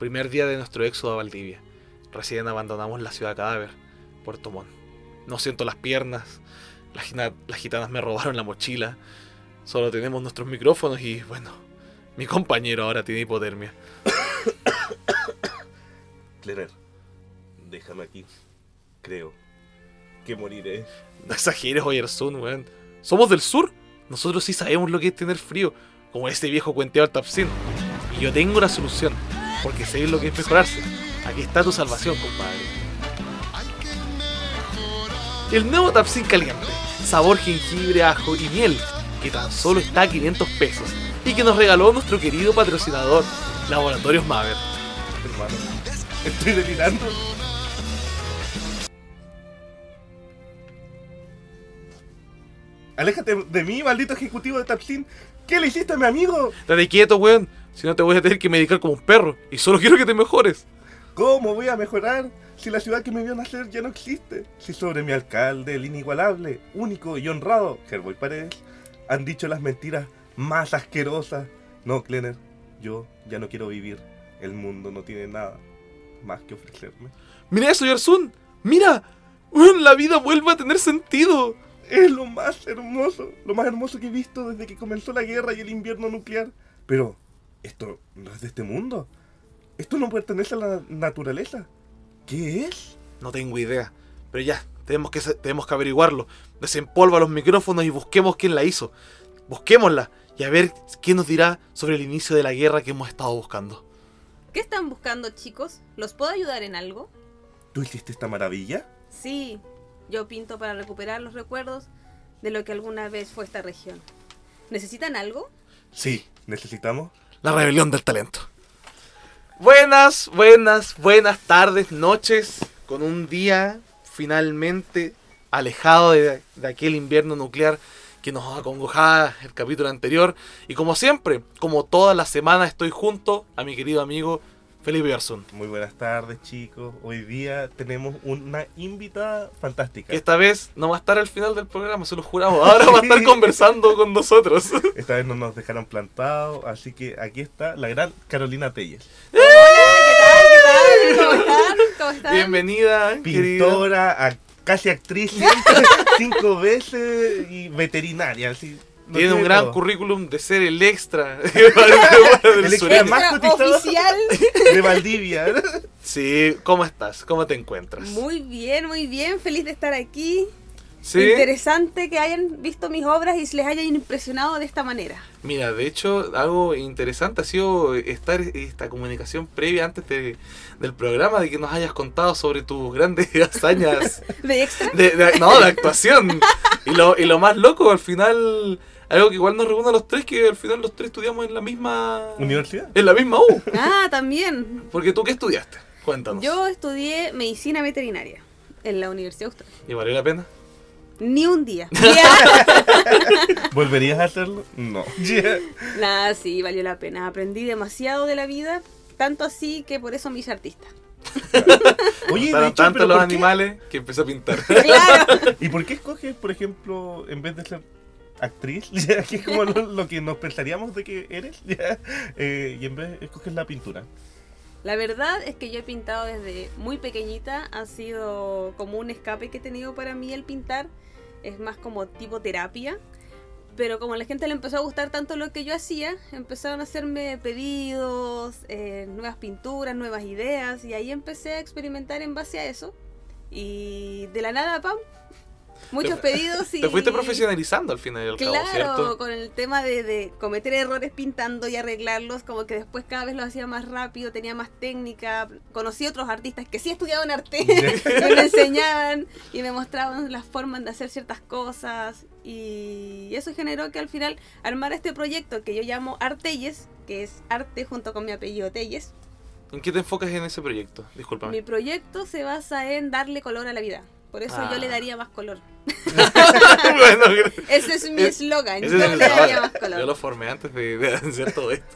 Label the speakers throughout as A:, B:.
A: Primer día de nuestro éxodo a Valdivia. Recién abandonamos la ciudad cadáver, Puerto Montt. No siento las piernas, las, gitanas me robaron la mochila. Solo tenemos nuestros micrófonos y bueno, mi compañero ahora tiene hipotermia.
B: Clerer, déjame aquí. Creo que moriré.
A: No exageres, Oyersun, weón. Somos del sur. Nosotros sí sabemos lo que es tener frío, como ese viejo cuenteado Tapsin. Y yo tengo la solución, porque sé lo que es mejorarse. Aquí está tu salvación, compadre. El nuevo Tapsin caliente, sabor jengibre, ajo y miel, que tan solo está a 500 pesos y que nos regaló nuestro querido patrocinador, Laboratorios Maver.
B: Hermano, estoy delirando. Aléjate de mí, maldito ejecutivo de Tapsin. ¿Qué le hiciste a mi amigo?
A: Date quieto, weón, si no te voy a tener que medicar como un perro, y solo quiero que te mejores.
B: ¿Cómo voy a mejorar si la ciudad que me vio nacer ya no existe? Si sobre mi alcalde, el inigualable, único y honrado, Herboy Paredes, han dicho las mentiras más asquerosas. No, Klenner, yo ya no quiero vivir. El mundo no tiene nada más que ofrecerme.
A: Mira eso, Yarsun. Mira. La vida vuelve a tener sentido.
B: Es lo más hermoso, lo más hermoso que he visto desde que comenzó la guerra y el invierno nuclear. Pero, esto no es de este mundo. Esto no pertenece a la naturaleza. ¿Qué es?
A: No tengo idea. Pero ya, tenemos que, tenemos que averiguarlo. Desempolva los micrófonos y busquemos quién la hizo. Busquémosla y a ver qué nos dirá sobre el inicio de la guerra que hemos estado buscando.
C: ¿Qué están buscando, chicos? ¿Los puedo ayudar en algo?
B: ¿Tú hiciste esta maravilla?
C: Sí, yo pinto para recuperar los recuerdos de lo que alguna vez fue esta región. ¿Necesitan algo?
B: Sí, necesitamos.
A: La rebelión del talento. Buenas, buenas, buenas tardes, noches, con un día finalmente alejado de, aquel invierno nuclear que nos acongojaba el capítulo anterior. Y como siempre, como todas las semanas, estoy junto a mi querido amigo Felipe Garzón.
B: Muy buenas tardes, chicos. Hoy día tenemos una invitada fantástica.
A: Esta vez no va a estar al final del programa, se lo juramos. Ahora va a estar conversando con nosotros.
B: Esta vez no nos dejaron plantados, así que aquí está la gran Carolina Telles.
C: Hola, ¿qué tal? ¿Qué tal? ¿Cómo están? ¿Cómo están?
A: Bienvenida.
B: Pintora, a- casi actriz, cinco veces y veterinaria. Así,
A: Tiene un gran
B: todo.
A: currículum de ser el extra
B: El extra más cotizado.
C: oficial.
B: de Valdivia.
A: Sí, ¿cómo estás? ¿Cómo te encuentras?
C: Muy bien, muy bien. Feliz de estar aquí.
A: Sí.
C: Interesante que hayan visto mis obras y se les hayan impresionado de esta manera.
A: Mira, de hecho, algo interesante ha sido estar esta comunicación previa antes de- del programa, de que nos hayas contado sobre tus grandes hazañas
C: ¿De extra?
A: de, de- no, de actuación. Y lo, y lo más loco, al final, algo que igual nos reúne a los tres, que al final los tres estudiamos en la misma
B: Universidad.
A: en la misma U.
C: Ah, también.
A: Porque tú qué estudiaste? Cuéntanos.
C: Yo estudié medicina veterinaria en la Universidad Austral.
A: ¿Y valió la pena?
C: Ni un día.
B: ¿Volverías a hacerlo? No.
C: Nada, sí, valió la pena. Aprendí demasiado de la vida, tanto así que por eso me hice artista.
B: Oye, de hecho,
A: tanto
B: ¿pero
A: los
B: por qué?
A: animales que empecé a pintar.
C: Claro.
B: ¿Y por qué escoges, por ejemplo, en vez de ser actriz, ya, que es como lo, lo que nos pensaríamos de que eres, ya, eh, y en vez escoges la pintura?
C: La verdad es que yo he pintado desde muy pequeñita, ha sido como un escape que he tenido para mí el pintar, es más como tipo terapia, pero como a la gente le empezó a gustar tanto lo que yo hacía, empezaron a hacerme pedidos, eh, nuevas pinturas, nuevas ideas, y ahí empecé a experimentar en base a eso, y de la nada, pam, muchos
A: Te-
C: pedidos y...
A: Te fuiste profesionalizando al final y al cabo,
C: Claro,
A: ¿cierto?
C: con el tema de, de cometer errores pintando y arreglarlos, como que después cada vez lo hacía más rápido, tenía más técnica. Conocí otros artistas que sí estudiaban arte, me enseñaban y me mostraban las formas de hacer ciertas cosas. Y eso generó que al final armara este proyecto que yo llamo Artelles, que es arte junto con mi apellido Telles.
A: ¿En qué te enfocas en ese proyecto?
C: Mi
A: Discúlpame.
C: proyecto se basa en darle color a la vida. Por eso
A: Ah.
C: yo le daría más color.
A: bueno,
C: Ese es mi
A: Es-
C: eslogan. Yo
A: es el
C: le daría
A: ahora.
C: más color.
A: Yo lo formé antes de, de hacer todo esto.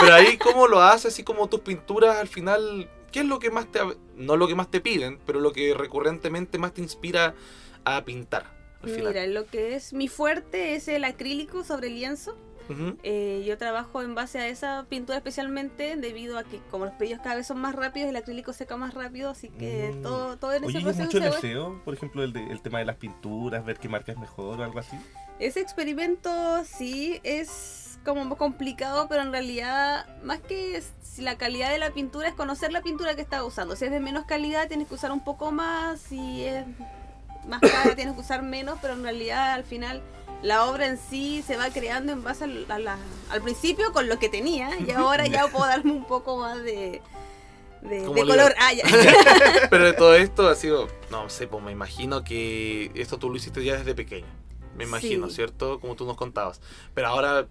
A: Pero ahí, ¿cómo lo haces? Así como tus pinturas, al final, ¿qué es lo que más te... No lo que más te piden, pero lo que recurrentemente más te inspira a pintar? Al final.
C: Mira, lo que es mi fuerte es el acrílico sobre lienzo. Eh, yo trabajo en base a esa pintura especialmente debido a que como los pedidos cada vez son más rápidos, el acrílico seca más rápido, así que
B: Mm.
C: todo, todo en
B: Oye,
C: ese
B: ¿y es
C: proceso
B: mucho
C: va-
B: deseo? Por ejemplo, el, de- el tema de las pinturas, ver qué marca es mejor o algo así.
C: Ese experimento sí es como más complicado, pero en realidad, más que si la calidad de la pintura es conocer la pintura que estás usando. Si es de menos calidad, tienes que usar un poco más. Si es más cara, tienes que usar menos, pero en realidad al final la obra en sí se va creando en base al, a la- al principio con lo que tenía y ahora ya puedo darme un poco más de, color. Ah, ya.
A: Pero de todo esto ha sido, no sé, pues me imagino que esto tú lo hiciste ya desde pequeño. Me imagino,
C: Sí.
A: ¿cierto? Como tú nos contabas. Pero ahora,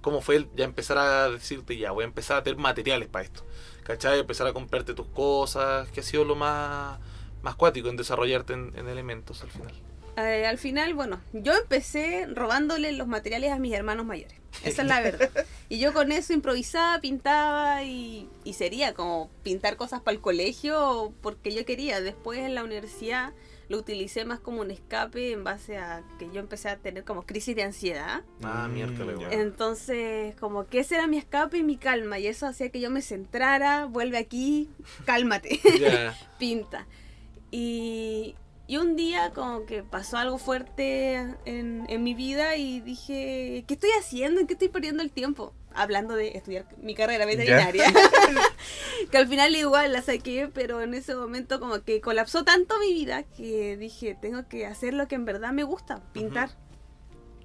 A: ¿cómo fue el ya empezar a decirte ya, voy a empezar a tener materiales para esto? ¿Cachai? Empezar a comprarte tus cosas, que ha sido lo más, más cuático en desarrollarte en, en elementos al final.
C: Eh, al final, bueno, yo empecé robándole los materiales a mis hermanos mayores. Esa es la verdad. Y yo con eso improvisaba, pintaba y, y sería como pintar cosas para el colegio porque yo quería. Después en la universidad lo utilicé más como un escape en base a que yo empecé a tener como crisis de ansiedad.
A: Ah,
B: Mm,
A: miércoles, weón.
C: Entonces, como que ese era mi escape y mi calma. Y eso hacía que yo me centrara, vuelve aquí, cálmate
A: Ya.
C: pinta. Y, y un día como que pasó algo fuerte en, en mi vida y dije, ¿qué estoy haciendo? ¿En qué estoy perdiendo el tiempo? Hablando de estudiar mi carrera veterinaria. que al final igual la saqué, pero en ese momento como que colapsó tanto mi vida que dije, tengo que hacer lo que en verdad me gusta, pintar.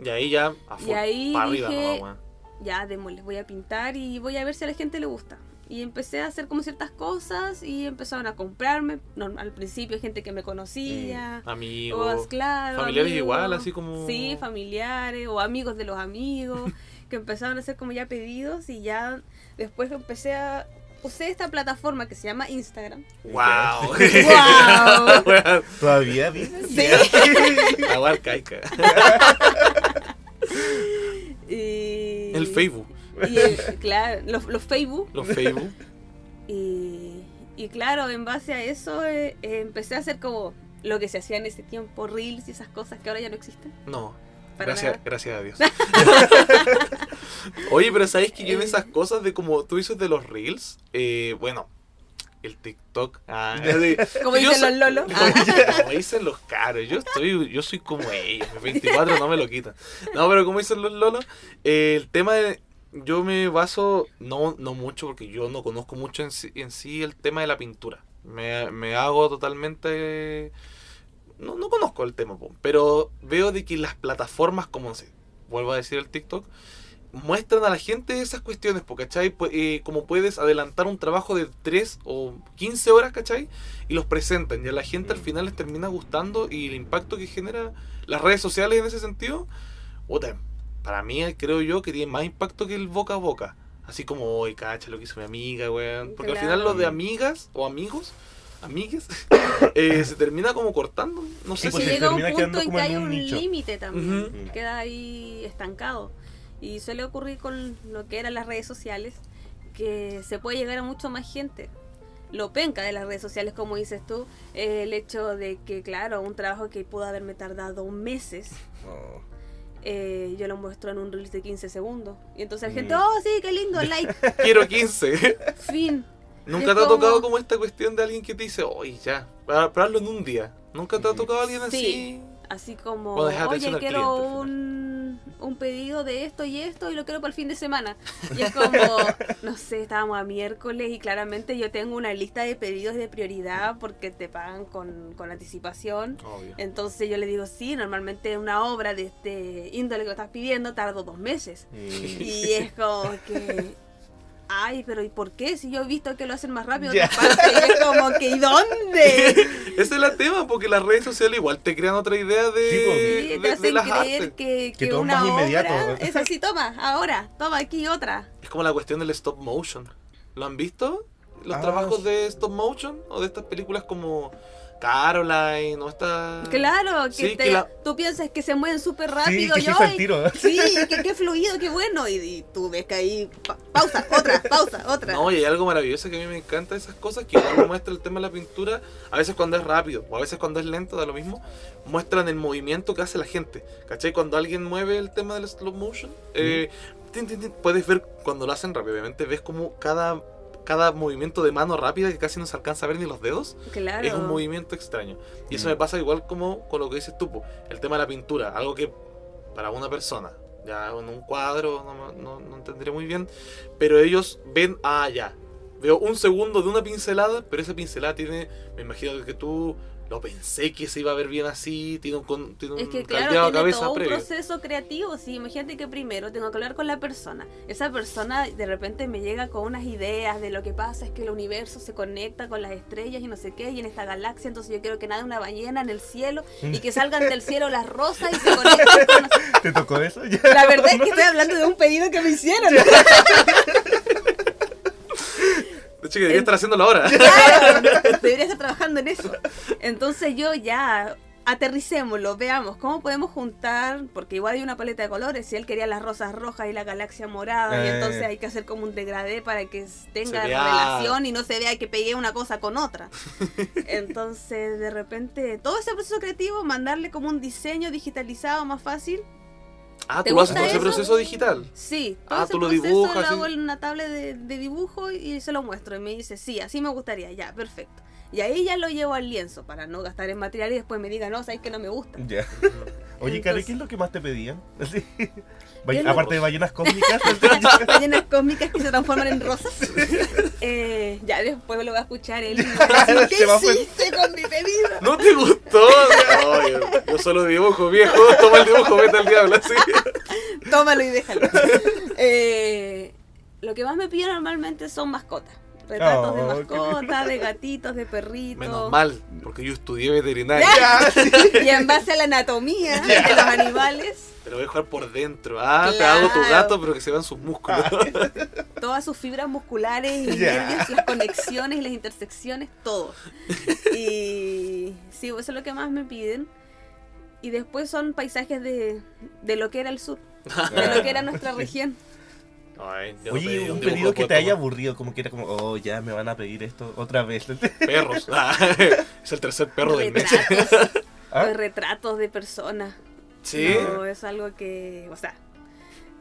A: Y ahí ya, a
C: Y ahí
A: pa' arriba
C: dije-
A: nomás, weón.
C: Ya, démosle, voy a pintar y voy a ver si a la gente le gusta. Y empecé a hacer como ciertas cosas y empezaron a comprarme. No, al principio gente que me conocía.
A: Amigos.
C: claro,
A: familiares
C: amigos.
A: igual, así como-
C: Sí, familiares o amigos de los amigos que empezaron a hacer como ya pedidos y ya después empecé a... Usé esta plataforma que se llama Instagram.
A: ¡Wow!
B: ¿Todavía vive?
C: Sí.
A: Weá arcaica.
C: Y-
A: El Facebook.
C: Y, claro, los, los Facebook.
A: Los Facebook.
C: Y, y claro, en base a eso eh, eh, empecé a hacer como lo que se hacía en ese tiempo, reels y esas cosas que ahora ya no existen.
A: No.
C: Para
A: Gracias,
C: nada.
A: gracias a Dios. Oye, pero ¿sabéis que yo en
C: Eh.
A: esas cosas de como tú dices de los reels? Eh, bueno, el TikTok. Ah, de-
C: Como dicen
A: soy-
C: los lolos.
A: Como, como dicen los caros. Yo estoy, yo soy como ellos. Mis 24 no me lo quitan. No, pero como dicen los lolos, eh, el tema de. Yo me baso, no, no mucho, porque yo no conozco mucho en sí, en sí el tema de la pintura. Me, me hago totalmente. No, no conozco el tema, pero veo de que las plataformas, como sé, vuelvo a decir el TikTok, muestran a la gente esas cuestiones, ¿cachai? Eh, como puedes adelantar un trabajo de 3 o 15 horas, ¿cachai? Y los presentan, y a la gente al
B: Mm.
A: final les termina gustando y el impacto que genera las redes sociales en ese sentido, puta, para mí creo yo que tiene más impacto que el boca a boca. Así como, hoy cacha lo que hizo mi amiga, weón. Porque al final lo de amigas o amigos, amigues, eh, se termina como cortando. No sé
C: Es
B: pues
C: que
A: si...
B: se
C: llega un punto en que hay
B: un
C: límite también. Queda ahí estancado. Y suele ocurrir con lo que eran las redes sociales, que se puede llegar a mucho más gente. Lo penca de las redes sociales, como dices tú, es el hecho de que, claro, un trabajo que pudo haberme tardado meses,
B: Oh.
C: Eh, yo lo muestro en un reel de 15 segundos. Y entonces la gente,
B: Mm.
C: oh, sí, qué lindo, like,
A: Quiero 15.
C: fin.
A: Nunca
C: Es
A: te ha tocado como esta cuestión de alguien que te dice, oye, ya, para para en un día. Nunca te ha tocado alguien.
C: Sí. Así como,
A: O dejar
C: oye, quiero
A: cliente,
C: un, un pedido de esto y esto y lo quiero para el fin de semana. Y es como, no sé, estábamos a miércoles y claramente yo tengo una lista de pedidos de prioridad porque te pagan con, con anticipación.
A: Obvio.
C: Entonces yo le digo, sí, normalmente una obra de este índole que estás pidiendo tardo dos meses.
B: Mm.
C: Y es como que... Ay, pero ¿y por qué? Si yo he visto que lo hacen más rápido,
B: Ya.
C: en otras partes, y es como que ¿y dónde?
A: Ese es el tema, porque las redes sociales igual te crean otra idea de,
B: Sí, pues.
C: Sí,
A: de-
C: te
A: de
C: hacen
A: las
C: creer
A: artes.
C: que,
B: Que
C: que
B: todo es
C: una
B: más
C: obra
B: inmediato.
C: es así, toma, ahora, toma aquí otra.
A: Es como la cuestión del stop motion. ¿Lo han visto? Los
B: Ah,
A: trabajos
B: sí.
A: de stop motion o de estas películas como Caroline o esta...
C: Claro, que,
A: Sí,
C: te-
A: que la-
C: tú piensas que se mueven súper
B: Sí,
C: rápido
B: que
C: y
B: se hizo el tiro.
C: Sí, que qué fluido, qué bueno. Y, y tú ves que ahí, pa- pausa, otra, pausa, otra.
A: No, y hay algo maravilloso que a mí me encanta de esas cosas, que igual me muestra el tema de la pintura, a veces cuando es rápido, o a veces cuando es lento, da lo mismo, muestran el movimiento que hace la gente. ¿Cachai? Cuando alguien mueve el tema del stop motion, eh, tin, tin, tin, puedes ver cuando lo hacen rápidamente, ves como cada, cada movimiento de mano rápida que casi no se alcanza a ver ni los dedos.
C: Claro.
A: Es un movimiento extraño. Y eso
B: Mm.
A: me pasa igual como con lo que dices tú, el tema de la pintura, algo que para una persona, ya en un cuadro no, no, no entenderé muy bien, pero ellos ven, ah, ya, veo un segundo de una pincelada, pero esa pincelada tiene, me imagino que tú lo pensé que se iba a ver bien así, tiene un, tiene un
C: Es que
A: caldeado
C: claro, tiene
A: cabeza
C: todo un proceso creativo. Sí, imagínate que primero tengo que hablar con la persona. Esa persona de repente me llega con unas ideas de lo que pasa es que el universo se conecta con las estrellas y no sé qué, y en esta galaxia, entonces yo quiero que nade una ballena en el cielo y que salgan del cielo las rosas y se conecten con...
B: ¿Te tocó eso? Ya.
C: La verdad es que estoy hablando de un pedido que me hicieron.
A: De hecho, que debería estar haciéndolo ahora.
C: Claro, debería estar trabajando en eso. Entonces yo ya aterricémoslo, veamos cómo podemos juntar, porque igual hay una paleta de colores, si él quería las rosas rojas y la galaxia morada, y
B: Eh.
C: entonces hay que hacer como un degradé para que tenga relación y no se vea que pegué una cosa con otra. Entonces de repente todo ese proceso creativo, mandarle como un diseño digitalizado más fácil.
A: Ah,
C: ¿Te
A: tú lo haces
C: gusta
A: con ese
C: eso?
A: proceso digital.
C: Sí, todo
A: Ah,
C: ese
A: tú lo
C: proceso
A: dibujas,
C: lo hago en una tablet de, de dibujo y se lo muestro. Y me dice, sí, así me gustaría, ya, perfecto. Y ahí ya lo llevo al lienzo para no gastar en material y después me diga, no, sabes que no me gusta.
B: Ya. Oye, Karen, ¿qué es lo que más te pedían? Así.
C: ¿Qué
B: Ba-
C: es lo-
B: Aparte de ballenas cósmicas.
C: Ballenas cósmicas que se transforman en rosas. Eh, ya después lo va a escuchar él. ¿Qué hiciste con mi pedido?
A: ¿No te gustó? No, yo, yo solo dibujo, viejo. Toma el dibujo, vete al diablo, así.
C: Tómalo y déjalo. Eh, lo que más me piden normalmente son mascotas. Retratos de
B: Oh,
C: mascotas, de gatitos, de perritos.
A: Menos mal, porque yo estudié veterinaria.
C: Y en base a la anatomía de los animales,
A: Te lo voy a jugar por dentro. Ah, te hago tu
C: Claro.
A: gato, pero que se vean sus músculos.
C: todas sus fibras musculares y
B: Ya.
C: nervios, las conexiones y las intersecciones, todo. Y sí, eso es lo que más me piden. Y después son paisajes de, de lo que era el sur, de lo que era nuestra región.
A: Ay, no pedí
B: Oye, un pedido que te haya aburrido, como que era como, oh, ya me van a pedir esto otra vez.
A: Perros. Ah, es el tercer perro del mes.
C: retratos,
B: ¿Ah?
C: de retratos de personas.
A: Sí.
C: No, es algo que, o sea,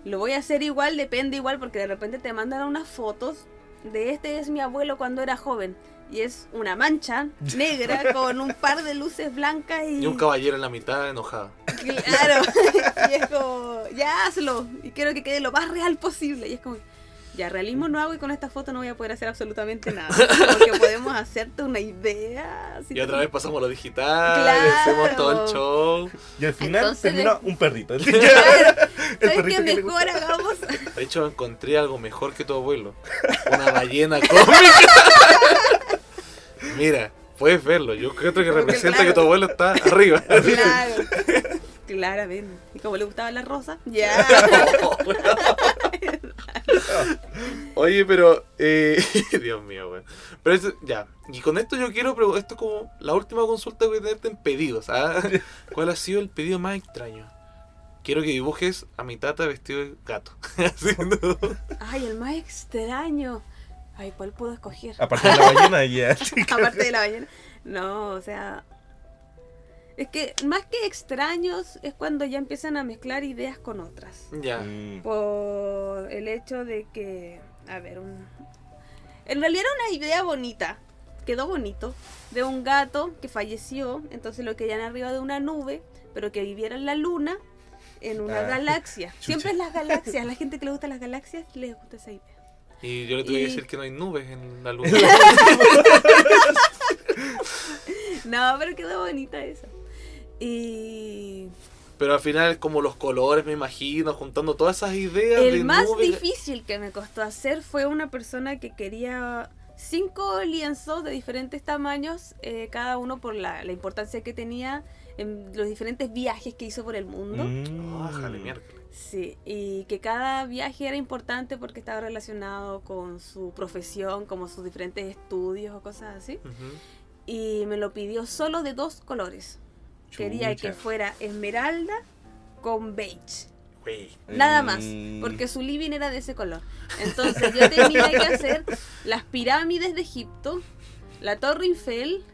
C: lo voy a hacer igual, depende igual, porque de repente te mandan unas fotos de este es mi abuelo cuando era joven. Y es una mancha negra con un par de luces blancas y...
A: Y un caballero en la mitad enojado.
C: Claro. y es como, ya hazlo. Y quiero que quede lo más real posible. Y es como, ya realismo no hago y con esta foto no voy a poder hacer absolutamente nada. Porque podemos hacerte una idea.
A: Y otra vez pasamos a lo digital,
C: Claro.
A: hacemos todo el show.
B: Y al final
C: Entonces,
B: termina
C: de-
B: un perrito.
C: Claro.
B: El
C: ¿Sabes qué
B: perrito que le
C: mejor hagamos?
A: De hecho, encontré algo mejor que tu abuelo. Una ballena cómica. Mira, puedes verlo. Yo creo que representa
C: claro.
A: que tu abuelo está arriba.
C: Claro. Claramente. Y como le gustaba la rosa, ya.
A: Oye, pero. Eh, Dios mío, güey. Pero eso- ya. Y con esto yo quiero. Pero esto es como la última consulta que voy a tenerte en pedidos. ¿ah? ¿Cuál ha sido el pedido más extraño? Quiero que dibujes a mi tata vestido de gato. Así, ¿no?
C: Ay, el más extraño. Ay, ¿cuál puedo escoger?
B: Aparte de la ballena, ya.
C: Aparte de la ballena. No, o sea. Es que más que extraños es cuando ya empiezan a mezclar ideas con otras.
A: Ya.
B: Mm.
C: Por el hecho de que. A ver, un. En realidad era una idea bonita. Quedó bonito. De un gato que falleció. Entonces lo querían arriba de una nube. Pero que viviera en la luna. En una
B: Ah,
C: galaxia.
B: chucha.
C: Siempre es las galaxias. A la gente que le gustan las galaxias les gusta esa idea.
A: Y yo le tuve que decir que no hay nubes en la luna.
C: No, pero quedó bonita esa. Y
A: Pero al final, como los colores, me imagino, juntando todas esas ideas. de
C: el más
A: nubes.
C: difícil que me costó hacer fue una persona que quería cinco lienzos de diferentes tamaños, eh, cada uno por la, la importancia que tenía en los diferentes viajes que hizo por el mundo.
B: Mm.
A: Ah.
C: Sí, y que cada viaje era importante porque estaba relacionado con su profesión, como sus diferentes estudios o cosas así.
A: Ujú.
C: Y me lo pidió solo de dos colores. Quería que fuera esmeralda con beige.
A: Güey.
C: Nada más,
B: Mm.
C: porque su living era de ese color. Entonces yo tenía que hacer las pirámides de Egipto, la Torre Eiffel,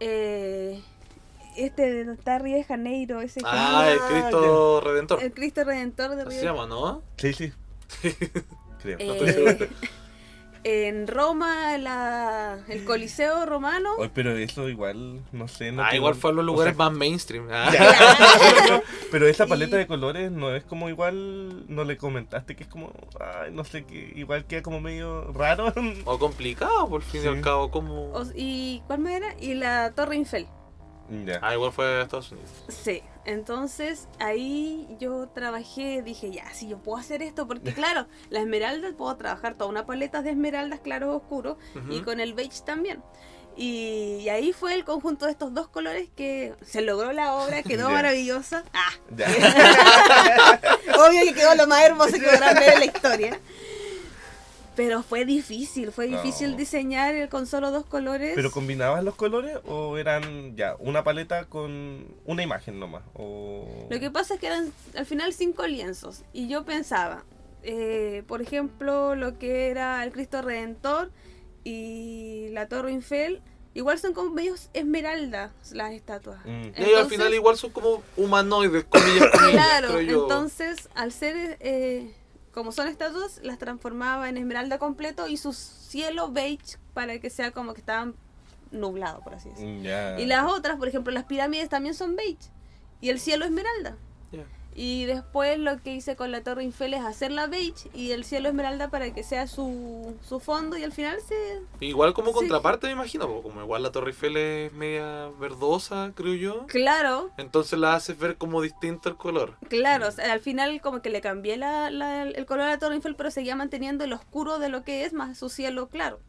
C: eh, este de está Río de Janeiro, ese
A: Ah, el Cristo Redentor.
C: el Cristo Redentor de
A: Así
C: Río
A: se llama, ¿no?
B: Sí, sí. Creo.
C: Eh, en Roma, la, el Coliseo romano.
B: Oye, pero eso igual, no sé. No
A: Ah,
B: tengo-
A: igual fue a los
B: o
A: lugares
B: sea,
A: más mainstream. Ah.
B: Pero esa
C: Y-
B: paleta de colores no es como igual, no le comentaste que es como, ay, no sé, que igual queda como medio raro.
A: O complicado, por fin y
B: Sí.
A: al cabo, como...
C: O- ¿Y cuál más era? Y la Torre Eiffel.
B: Ya.
A: Ah, igual fue a Estados Unidos.
C: Sí, entonces ahí yo trabajé, dije, ya, si yo puedo hacer esto, porque claro, la esmeralda puedo trabajar toda una paleta de esmeraldas claros oscuros y con el beige también. Y, y ahí fue el conjunto de estos dos colores que se logró la obra, quedó maravillosa. Ah,
B: Ya.
C: obvio que quedó lo más hermoso que podrán ver en la historia. Pero fue difícil, fue difícil
B: No.
C: diseñar el- con solo dos colores.
B: ¿Pero combinabas los colores o eran ya una paleta con una imagen nomás? O...
C: Lo que pasa es que eran al final cinco lienzos. Y yo pensaba, eh, por ejemplo, lo que era el Cristo Redentor y la Torre Eiffel, igual son como medios esmeralda las estatuas.
B: Mm.
A: Y al final igual son como humanoides, comillas, comillas,
C: Claro,
A: yo.
C: entonces al ser, eh, como son estatuas, las transformaba en esmeralda completo y su cielo beige para que sea como que estaban nublados, por así decirlo.
B: Mm.
C: Y las otras, por ejemplo, las pirámides también son beige. Y el cielo esmeralda. Y después lo que hice con la Torre Eiffel es hacerla beige y el cielo esmeralda para que sea su, su fondo y al final se...
A: Igual como
C: Sí.
A: contraparte me imagino, como igual la Torre Eiffel es media verdosa, creo yo.
C: Claro,
A: Entonces la haces ver como distinto el color.
C: claro. o sea, al final como que le cambié la, la- el color a la Torre Eiffel pero seguía manteniendo el oscuro de lo que es más su cielo claro.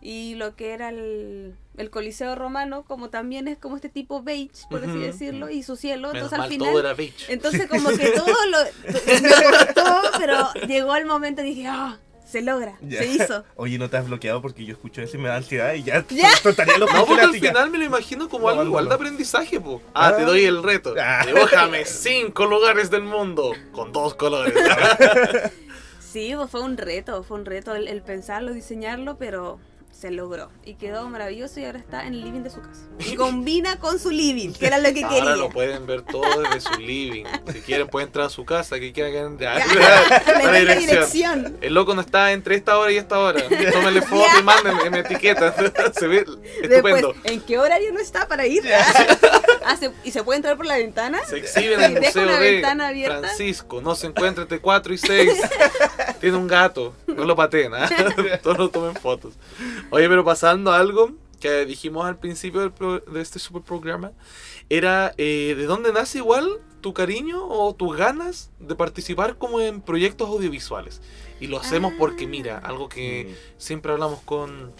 C: Y lo que era el, el Coliseo romano como también es como este tipo beige, por así decirlo, y su cielo.
A: Menos
C: Entonces al
A: mal
C: final...
A: todo era beige.
C: Entonces como que todo lo... Me costó, pero llegó el momento y dije, ah, se logra,
B: Ya.
C: se hizo.
B: Oye, no te has bloqueado porque yo escucho eso y me da ansiedad y ya,
C: Ya.
B: los
A: No, porque al final me lo imagino como
B: No,
A: algo igual
B: no.
A: de aprendizaje, po. Ah, te doy el reto.
B: Ah.
A: Dibújame cinco lugares del mundo con dos colores.
C: Sí, pues fue un reto, fue un reto el, el pensarlo, diseñarlo, pero se logró. Y quedó maravilloso y ahora está en el living de su casa. Y combina con su living, que era lo que quería.
A: Ahora lo pueden ver todo desde su living. Si quieren pueden entrar a su casa, que quieran que Ya. la dirección.
C: dirección.
A: El loco no está entre esta hora y esta hora. Tómenle foto y mándenme, me etiquetan. Se ve
C: Después,
A: estupendo.
C: ¿en qué horario no está para ir? Ah, se- ¿Y se puede entrar por la ventana?
A: Se exhibe en el museo
C: una
A: de
C: ventana abierta.
A: Francisco. No se encuentra entre 4 y 6. Tiene un gato. No lo pateen. ¿ah? Todos lo tomen fotos. Oye, pero pasando a algo que dijimos al principio del pro- de este super programa. Era eh, de dónde nace igual tu cariño o tus ganas de participar como en proyectos audiovisuales. Y lo hacemos porque, mira, algo que
B: Mm.
A: siempre hablamos con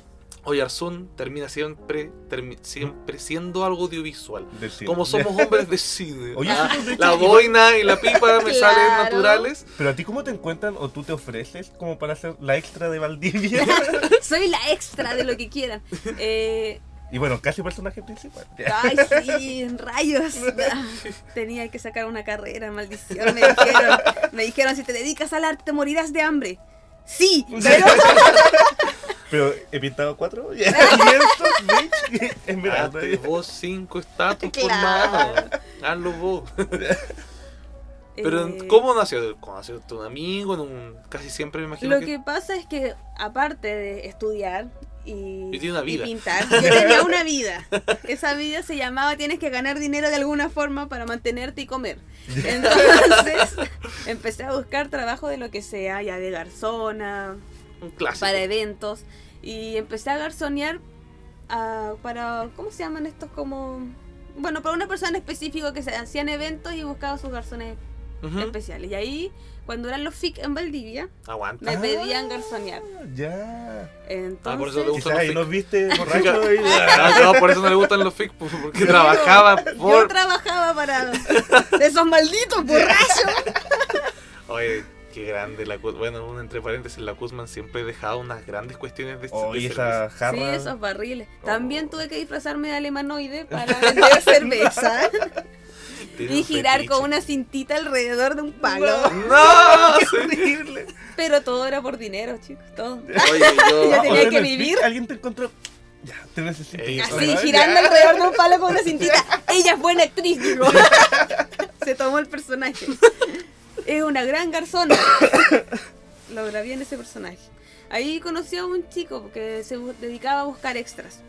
A: Oyarzún termina siempre, termi- siempre siendo algo audiovisual. Como somos hombres de cine.
B: Oye,
A: Ah, la boina y la pipa me
C: Claro.
A: salen naturales.
B: Pero a ti, ¿cómo te encuentran o tú te ofreces como para hacer la extra de Valdivia?
C: Soy la extra de lo que quieran. Eh,
B: y bueno, casi personaje principal.
C: Ay, sí, rayos. Tenía que sacar una carrera, maldición. Me dijeron, me dijeron, si te dedicas al arte morirás de hambre. Sí, pero
B: Pero he pintado cuatro. Y estos, bitch, esmeralda.
A: Hazte vos cinco estatuas por mano. Hazlo vos. Pero,
C: eh,
A: ¿cómo nació? ¿Nació un amigo? En un... Casi siempre me imagino
C: Lo
A: que...
C: que pasa es que, aparte de estudiar y,
A: una vida.
C: y pintar, yo tenía una vida. Esa vida se llamaba tienes que ganar dinero de alguna forma para mantenerte y comer. Entonces, empecé a buscar trabajo de lo que sea, ya de garzona,
A: Un clásico.
C: para eventos. Y empecé a garzonear ah, para ¿cómo se llaman estos como bueno para una persona específica que se hacían eventos y buscaba sus garzones especiales. Y ahí cuando eran los FIC en Valdivia
A: Aguanta.
C: me
B: Ah,
C: pedían garzonear.
B: Ya.
C: entonces
A: Ah, por eso le gusta.
B: Quizás ahí
A: los
B: nos viste borracho y
A: Ah, no, por eso no le gustan los fic, pues, porque trabajaba
C: yo
A: por...
C: trabajaba para esos malditos borrachos.
A: Oye, qué grande la Bueno, un entre paréntesis, la Kuzman siempre dejaba unas grandes cuestiones de,
B: Oh,
A: de
B: y esa jarra.
C: sí esos barriles también
B: Oh.
C: tuve que disfrazarme de alemanoide para vender cerveza
A: Tiene
C: y girar
A: fetiche.
C: con una cintita alrededor de un palo
A: ¡No!
B: ¡Qué
A: sí.
B: horrible!
C: Pero todo era por dinero, chicos, todo.
A: Oye, yo...
C: Ya tenía que vivir.
B: Alguien te encontró. Ya, te necesito.
A: Ey,
C: Así,
B: ¿verdad?
C: girando
B: Ya.
C: alrededor de un palo con una cintita. Ella es buena actriz, digo. Se tomó el personaje. Es una gran garzona. Logra bien ese personaje. Ahí conocí a un chico que se dedicaba a buscar extras.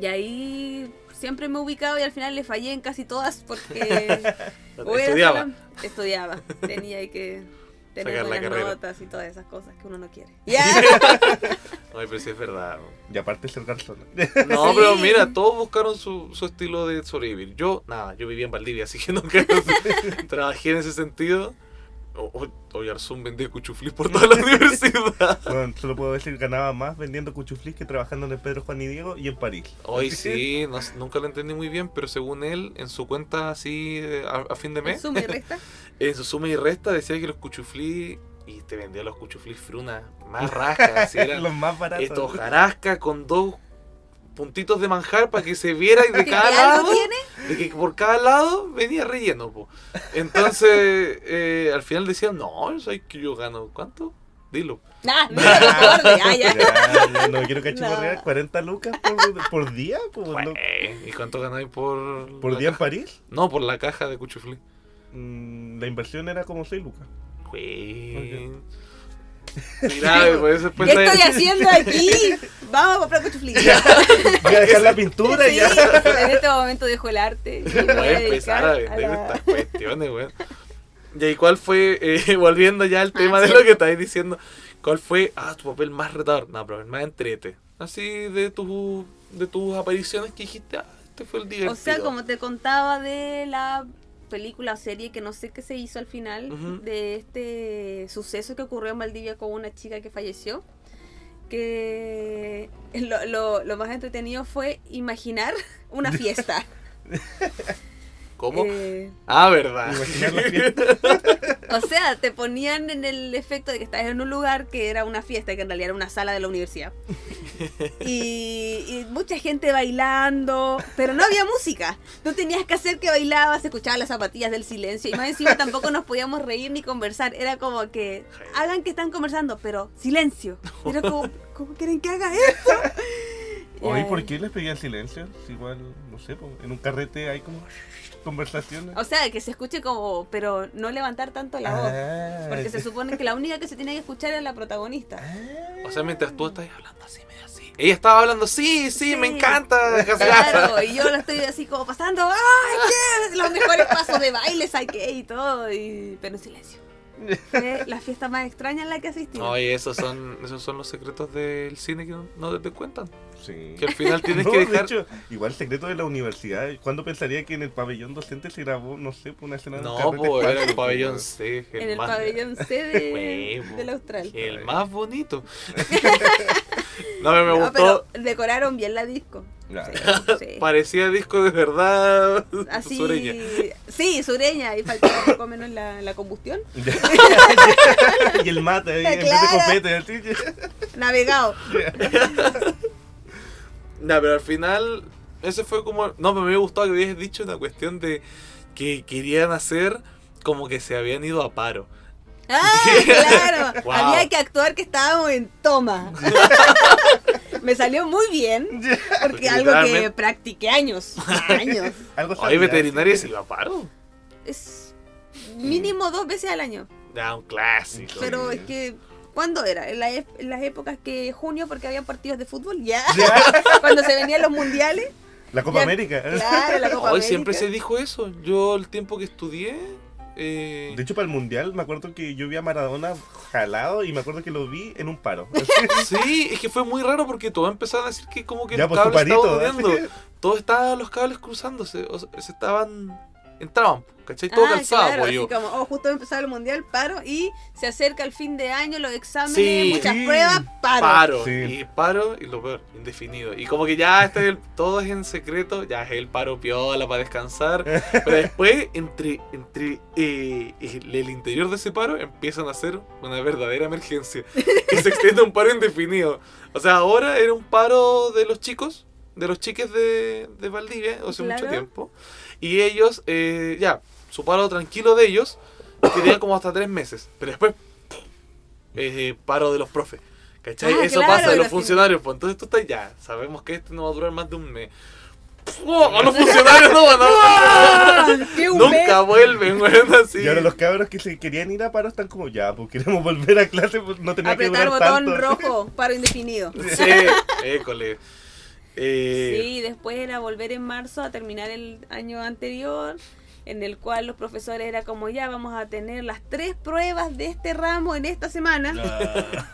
C: Y ahí siempre me he ubicado y al final le fallé en casi todas porque...
A: Estudiaba.
C: sola- estudiaba. Tenía que tener
A: Sacar la
C: buenas
A: carrera.
C: notas y todas esas cosas que uno no quiere. Ya.
A: Ay, pero sí es verdad.
B: Y aparte ser garzón.
A: No,
C: Sí.
A: pero mira, todos buscaron su, su estilo de sobrevivir. Yo, nada, yo vivía en Valdivia, así que nunca trabajé en ese sentido. O- o- Oye, Arzún vendía cuchuflis por toda la universidad.
B: Bueno, solo puedo decir que ganaba más vendiendo cuchuflis que trabajando en el Pedro Juan y Diego y en París.
A: Hoy sí, no nunca lo entendí muy bien, pero según él, en su cuenta así eh, a, a fin de mes,
C: Suma y resta.
A: en su suma y resta decía que los cuchuflis, y te vendía los cuchuflis fruna más eran
B: Los más baratos.
A: esto hojarasca con dos puntitos de manjar para que se viera y de
C: ¿Que
A: cada
C: algo
A: lado,
C: tiene?
A: De que por cada lado venía relleno. po. Entonces, eh, al final decían, no, ¿sabes que yo gano? ¿Cuánto? Dilo.
C: Nah, no. Ah, ya.
B: Ya, no quiero cachiporrear.
C: No.
B: 40 lucas por, por día. Por, no-
A: Pues, ¿Y cuánto ganáis por,
B: por día en? París.
A: No, por la caja de cuchuflis.
B: Mm, la inversión era como 6 lucas.
A: Pues después
C: ¿Qué
A: de-
C: estoy haciendo aquí? Vamos a comprar cuchuflis.
B: Voy a dejar la pintura
C: Sí,
B: y ya.
C: en este momento dejo el arte. y
A: Voy
C: voy
A: a empezar a
C: dedicar
A: vender
C: la-
A: estas cuestiones, weón. Y ahí, ¿cuál fue, eh, volviendo ya al tema
C: Ah,
A: de
C: sí.
A: lo que estáis diciendo, cuál fue, ah, tu papel más retador? No, pero el más entrete. Así de, tu, de tus apariciones que dijiste, ah, este fue el divertido.
C: O sea, como te contaba de la película o serie que no sé qué se hizo al final, de este suceso que ocurrió en Valdivia con una chica que falleció, que lo, lo- lo más entretenido fue imaginar una fiesta.
A: ¿Cómo?
C: Eh,
A: Ah, verdad.
B: Imaginar la fiesta.
C: O sea, te ponían en el efecto de que estás en un lugar que era una fiesta, que en realidad era una sala de la universidad. Y, y mucha gente bailando, pero no había música. No tenías que hacer que bailabas, se escuchaban las zapatillas del silencio. Y más encima tampoco nos podíamos reír ni conversar. Era como que hagan que están conversando, pero silencio. Era como, ¿cómo quieren que haga esto?
B: Oye. ¿por qué les pedían silencio? Si igual, no sé, en un carrete hay como conversaciones.
C: O sea, que se escuche como, pero no levantar tanto la voz.
B: Ah,
C: Porque se supone que la única que se tiene que escuchar es la protagonista.
A: O sea, mientras tú estás hablando así, medio así. Ella estaba hablando, sí, sí,
C: Sí.
A: me encanta.
C: Claro, y yo lo estoy así como pasando, ¡ay, qué! Los mejores pasos de baile saqué y todo, y... pero en silencio. Fue la fiesta más extraña en la que asistí.
A: Oye, esos son, esos son los secretos del cine que no, no te cuentan.
B: Sí.
A: Que al final tienes
B: No,
A: que
B: de
A: dejar...
B: hecho, igual secreto de la universidad. ¿Cuándo pensaría que en el pabellón docente se grabó, no sé, por una escena de un
A: No, pues era el pabellón? C.
C: en el
A: más-
C: pabellón C de, del Austral.
A: El más bonito. no, me, me
C: No,
A: gustó.
C: pero decoraron bien la disco. Sí.
A: Parecía disco de verdad.
C: Así.
A: sureña.
C: Sí, sureña, y faltaba poco menos la, la combustión.
B: y el mate ahí, en vez de
C: Claro.
B: copete. así.
C: Navegado.
A: No, pero al final, ese fue como. No, pero me había gustado que hubieras dicho una cuestión de que querían hacer como que se habían ido a paro.
C: ¡Ah, claro!
A: Wow.
C: Había que actuar que estábamos en toma. Me salió muy bien, porque algo que practiqué años. Años.
B: Algo
A: veterinaria
B: sí.
A: se iba a paro.
C: Es mínimo dos veces al año.
A: Ya, un clásico.
C: Pero es que, ¿cuándo era? En, la ep- en las épocas que junio, porque había partidos de fútbol, ya.
B: Ya,
C: Cuando se venían los mundiales.
B: La Copa
C: Ya,
B: América.
C: Claro, la Copa
A: Hoy siempre se dijo eso. Yo el tiempo que estudié. eh,
B: De hecho, para el mundial, me acuerdo que yo vi a Maradona jalado y me acuerdo que lo vi en un paro.
A: Sí, es que fue muy raro porque todos empezaron a decir que como que
B: ya,
A: los
B: pues
A: cables estaban
B: así.
A: Todos estaban los cables cruzándose. O sea, se estaban. Entraban, ¿cachai? Todo
C: Ah,
A: calzado,
C: claro, así
A: yo.
C: como, oh, justo empezar el mundial, paro, y se acerca el fin de año, los exámenes,
A: Sí.
C: muchas
B: Sí.
C: pruebas, paro.
A: Paro.
B: Sí.
A: Y paro, y lo peor, indefinido. Y como que ya este es el- todo es en secreto, ya es el paro piola para descansar. Pero después, entre, entre eh, el, el interior de ese paro, empiezan a hacer una verdadera emergencia. Y se extiende un paro indefinido. O sea, ahora era un paro de los chicos, de los chiques de, de Valdivia, hace mucho
C: Claro.
A: tiempo. Y ellos, eh, ya, su paro tranquilo de ellos, tenían como hasta tres meses. Pero después, eh, paro de los profes. ¿Cachai?
C: Ah,
A: Eso
C: claro,
A: pasa de los funcionarios. Pues entonces tú estás ya. Sabemos que este no va a durar más de un mes. ¡Oh! los funcionarios no van a.
C: ¡Qué un
A: Nunca vuelven, weón, así.
B: Y ahora los cabros que se querían ir a paro están como, ya, pues queremos volver a clase, pues no tenía que
C: Apretar
B: durar
C: botón
B: tanto.
C: rojo, paro indefinido.
A: Sí, école. Eh,
C: Sí, después era volver en marzo a terminar el año anterior, en el cual los profesores era como ya vamos a tener las tres pruebas de este ramo en esta semana.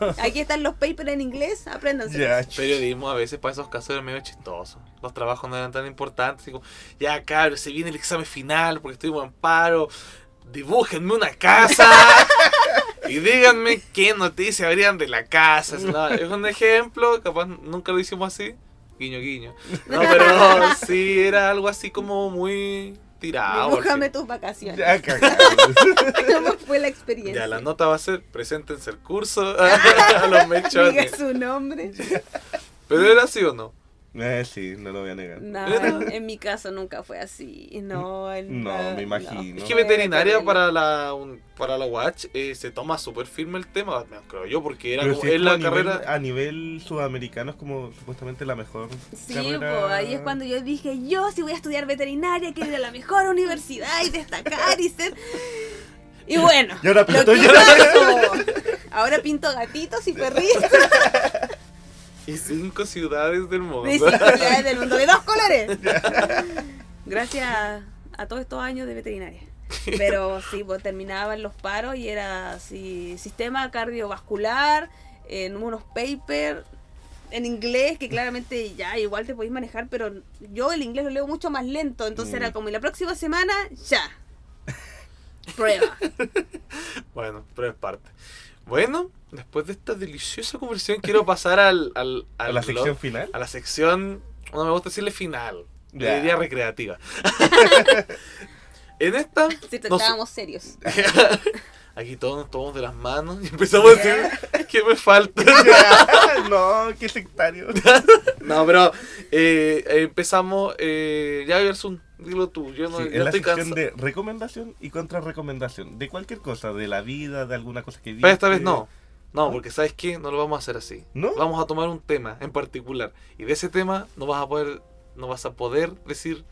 B: Ah,
C: Aquí están los papers en inglés, apréndanse.
B: ya,
A: Periodismo a veces para esos casos era medio chistoso. Los trabajos no eran tan importantes. ya, cabrón, se viene el examen final porque estuvimos en paro. Dibújenme una casa. y díganme qué noticias habrían de la casa. Es un ejemplo, capaz nunca lo hicimos así. Guiño, guiño. No, pero sí, era algo así como muy tirado.
C: Dibújame tus vacaciones.
B: ya.
C: ¿Cómo fue la experiencia?
A: Ya, la nota va a ser, preséntense el curso a los
C: Diga
A: mechones.
C: su nombre.
A: Pero era así o no.
B: Eh, sí, no lo voy a negar.
C: No, en mi caso nunca fue así. No, en-
B: No, me imagino.
A: Es que veterinaria para la un- para la Watch eh, se toma súper firme el tema, me- creo yo, porque era como,
B: si es como
A: la
B: a nivel,
A: carrera.
B: a nivel sudamericano es como supuestamente la mejor
C: Sí,
B: carrera.
C: po, ahí es cuando yo dije, yo si voy a estudiar veterinaria, quiero ir a la mejor universidad y destacar y ser... Y bueno,
B: Y ahora
C: lo
B: pinto
C: que
B: yo.
C: pasó. Ahora pinto gatitos y perritos
A: Y cinco ciudades del mundo.
C: de cinco ciudades del mundo de dos colores. Gracias a, todos estos años de veterinaria. Pero sí, pues terminaban los paros y era así, sistema cardiovascular, en unos papers en inglés que claramente ya igual te podéis manejar, pero yo el inglés lo leo mucho más lento, entonces
B: Mm.
C: era como, y la próxima semana, ya. Prueba.
A: Bueno, pero es parte. Bueno, después de esta deliciosa conversación quiero pasar al, al,
B: a la
A: blog-
B: sección final.
A: a la sección, no me gusta decirle final, yo
B: Ya.
A: diría recreativa. en esta,
C: Si
A: nos-
C: estábamos serios.
A: aquí todos nos tomamos de las manos y empezamos a decir, ¿qué me falta?
B: no, qué sectario.
A: No, pero eh, empezamos. Eh, ya, Gerson, dilo tú. Yo, no,
B: Sí,
A: yo
B: en la
A: estoy
B: sección
A: cansado.
B: de recomendación y contrarrecomendación. De cualquier cosa, de la vida, de alguna cosa que viste.
A: Pero esta vez no. No, porque ¿sabes qué? No lo vamos a hacer así.
B: ¿No?
A: Vamos a tomar un tema en particular. Y de ese tema no vas a poder, no vas a poder decir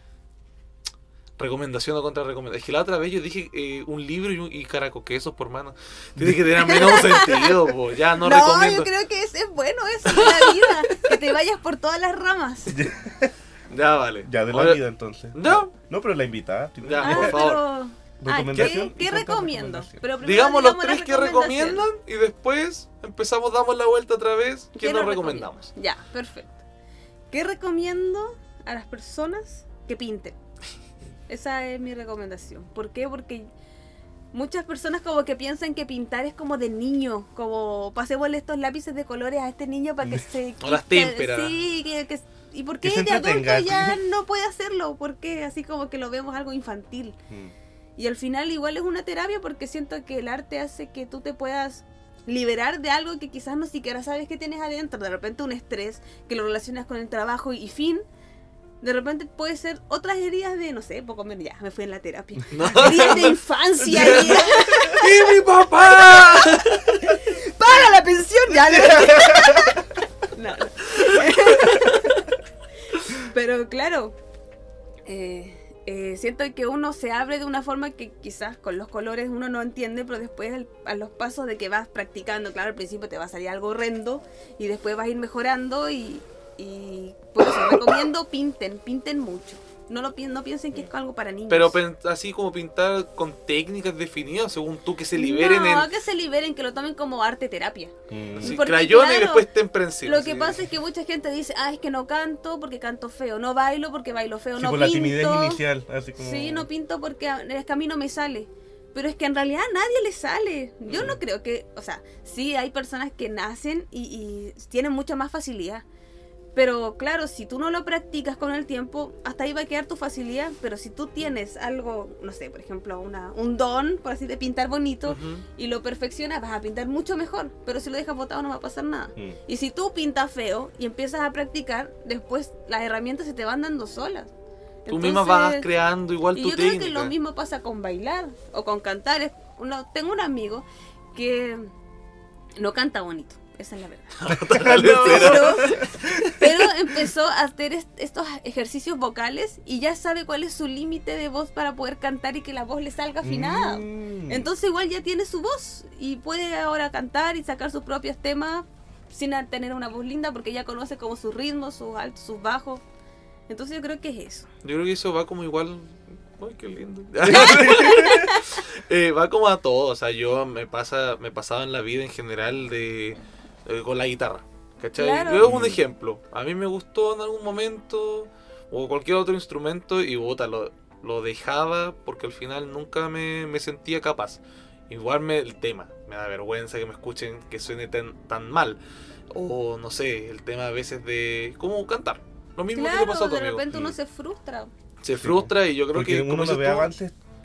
A: recomendación o contrarrecomendación. Es que la otra vez yo dije eh, un libro y, un- y caracoquesos por mano. Tiene que tener menos sentido, po. Ya no, recomiendo.
C: yo creo que es, es bueno eso de la vida, que te vayas por todas las ramas.
A: Ya, vale.
B: Ya, de la
A: Ahora-
B: vida entonces.
A: No.
B: No, pero la invitada.
A: Ya,
C: Ah,
A: por favor.
C: pero... Ah,
B: Recomendación
C: ¿qué,
B: y
C: qué recomiendo? Pero primero
A: Digamos los tres que
C: recomendaciones.
A: recomiendan y después empezamos, damos la vuelta otra vez. ¿Qué,
C: ¿Qué
A: nos recomendamos?
C: Ya, perfecto. ¿Qué recomiendo a las personas que pinten? Esa es mi recomendación. ¿Por qué? Porque muchas personas como que piensan que pintar es como de niño, como pasémosle estos lápices de colores a este niño para que se...
A: O las
C: quite-. Sí, que, que- ¿Y por qué de adulto ya no puede hacerlo? ¿Por qué? Así como que lo vemos algo infantil.
B: Mm.
C: Y al final igual es una terapia porque siento que el arte hace que tú te puedas liberar de algo que quizás no siquiera sabes que tienes adentro. De repente un estrés que lo relacionas con el trabajo y fin. De repente puede ser otras heridas de, no sé, poco menos, ya, me fui en la terapia.
A: No.
C: Heridas de infancia. heridas-
A: ¡Y mi papá!
C: ¡Paga la pensión! Ya, no. Pero claro, eh, eh, siento que uno se abre de una forma que quizás con los colores uno no entiende, pero después a los pasos de que vas practicando, claro, al principio te va a salir algo horrendo y después vas a ir mejorando y, y recomiendo pinten, pinten mucho. No lo pi- no piensen que es algo para niños.
A: Pero así como pintar con técnicas definidas, según tú, que se liberen
C: no,
A: en
C: que se liberen, que lo tomen como arte terapia.
B: Mm.
C: porque,
A: crayones y
C: claro,
A: después temprensil.
C: Lo que pasa es que mucha gente dice, ah, es que no canto porque canto feo, no bailo porque bailo feo,
B: Sí,
C: no
B: por
C: pinto.
B: la timidez inicial. Así como...
C: Sí, no pinto porque a- es que a mí no me sale. Pero es que en realidad a nadie le sale. Yo no creo que, o sea, sí hay personas que nacen y, y tienen mucha más facilidad. Pero claro, si tú no lo practicas con el tiempo, hasta ahí va a quedar tu facilidad. Pero si tú tienes algo, no sé, por ejemplo, una, un don, por así de pintar bonito, y lo perfeccionas, vas a pintar mucho mejor. Pero si lo dejas botado no va a pasar nada.
B: Mm.
C: Y si tú pintas feo y empiezas a practicar, después las herramientas se te van dando solas.
A: Tú misma vas
C: Entonces,
A: creando igual
C: Y
A: tu
C: yo creo
A: técnica.
C: que lo mismo pasa con bailar o con cantar. Uno- tengo un amigo que no canta bonito. esa es la verdad. Pero, pero empezó a hacer est- estos ejercicios vocales y ya sabe cuál es su límite de voz para poder cantar y que la voz le salga afinada.
B: Mm.
C: Entonces igual ya tiene su voz y puede ahora cantar y sacar sus propios temas sin tener una voz linda porque ya conoce como sus ritmos, sus altos, sus bajos. Entonces yo creo que es eso.
A: Yo creo que eso va como igual. Ay, qué lindo. Eh, va como a todo. O sea, yo me pasa, me pasaba en la vida en general de eh, con la guitarra. ¿Cachai?
C: Claro.
A: Yo un ejemplo. A mí me gustó en algún momento o cualquier otro instrumento y puta, lo, lo dejaba porque al final nunca me, me sentía capaz. Igual me, el tema, me da vergüenza que me escuchen que suene tan, tan mal. O no sé, el tema a veces de cómo cantar. Lo mismo que te pasó a tu
C: de
A: amigo.
C: repente uno
B: Sí.
C: se frustra.
A: Se frustra y yo creo
B: Porque
A: que
B: uno
A: como
B: ve